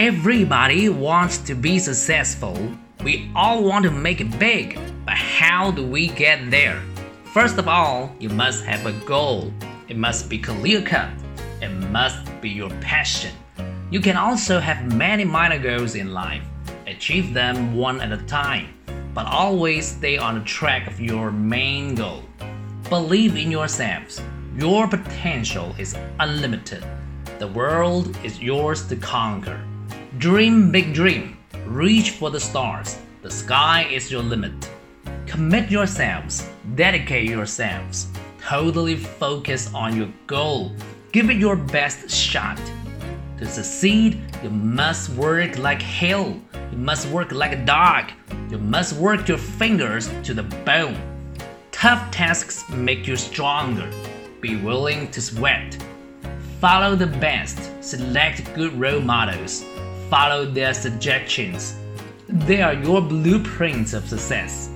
Everybody wants to be successful. We all want to make it big. But how do we get there? First of all, you must have a goal. It must be clear cut. It must be your passion. You can also have many minor goals in life. Achieve them one at a time, but always stay on the track of your main goal. Believe in yourselves. Your potential is unlimited. The world is yours to conquer. Dream big dream. Reach for the stars. The sky is your limit. Commit yourselves. Dedicate yourselves. Totally focus on your goal. Give it your best shot. To succeed, you must work like hell. You must work like a dog. You must work your fingers to the bone. Tough tasks make you stronger. Be willing to sweat. Follow the best. Select good role models. Follow their suggestions. They are your blueprints of success.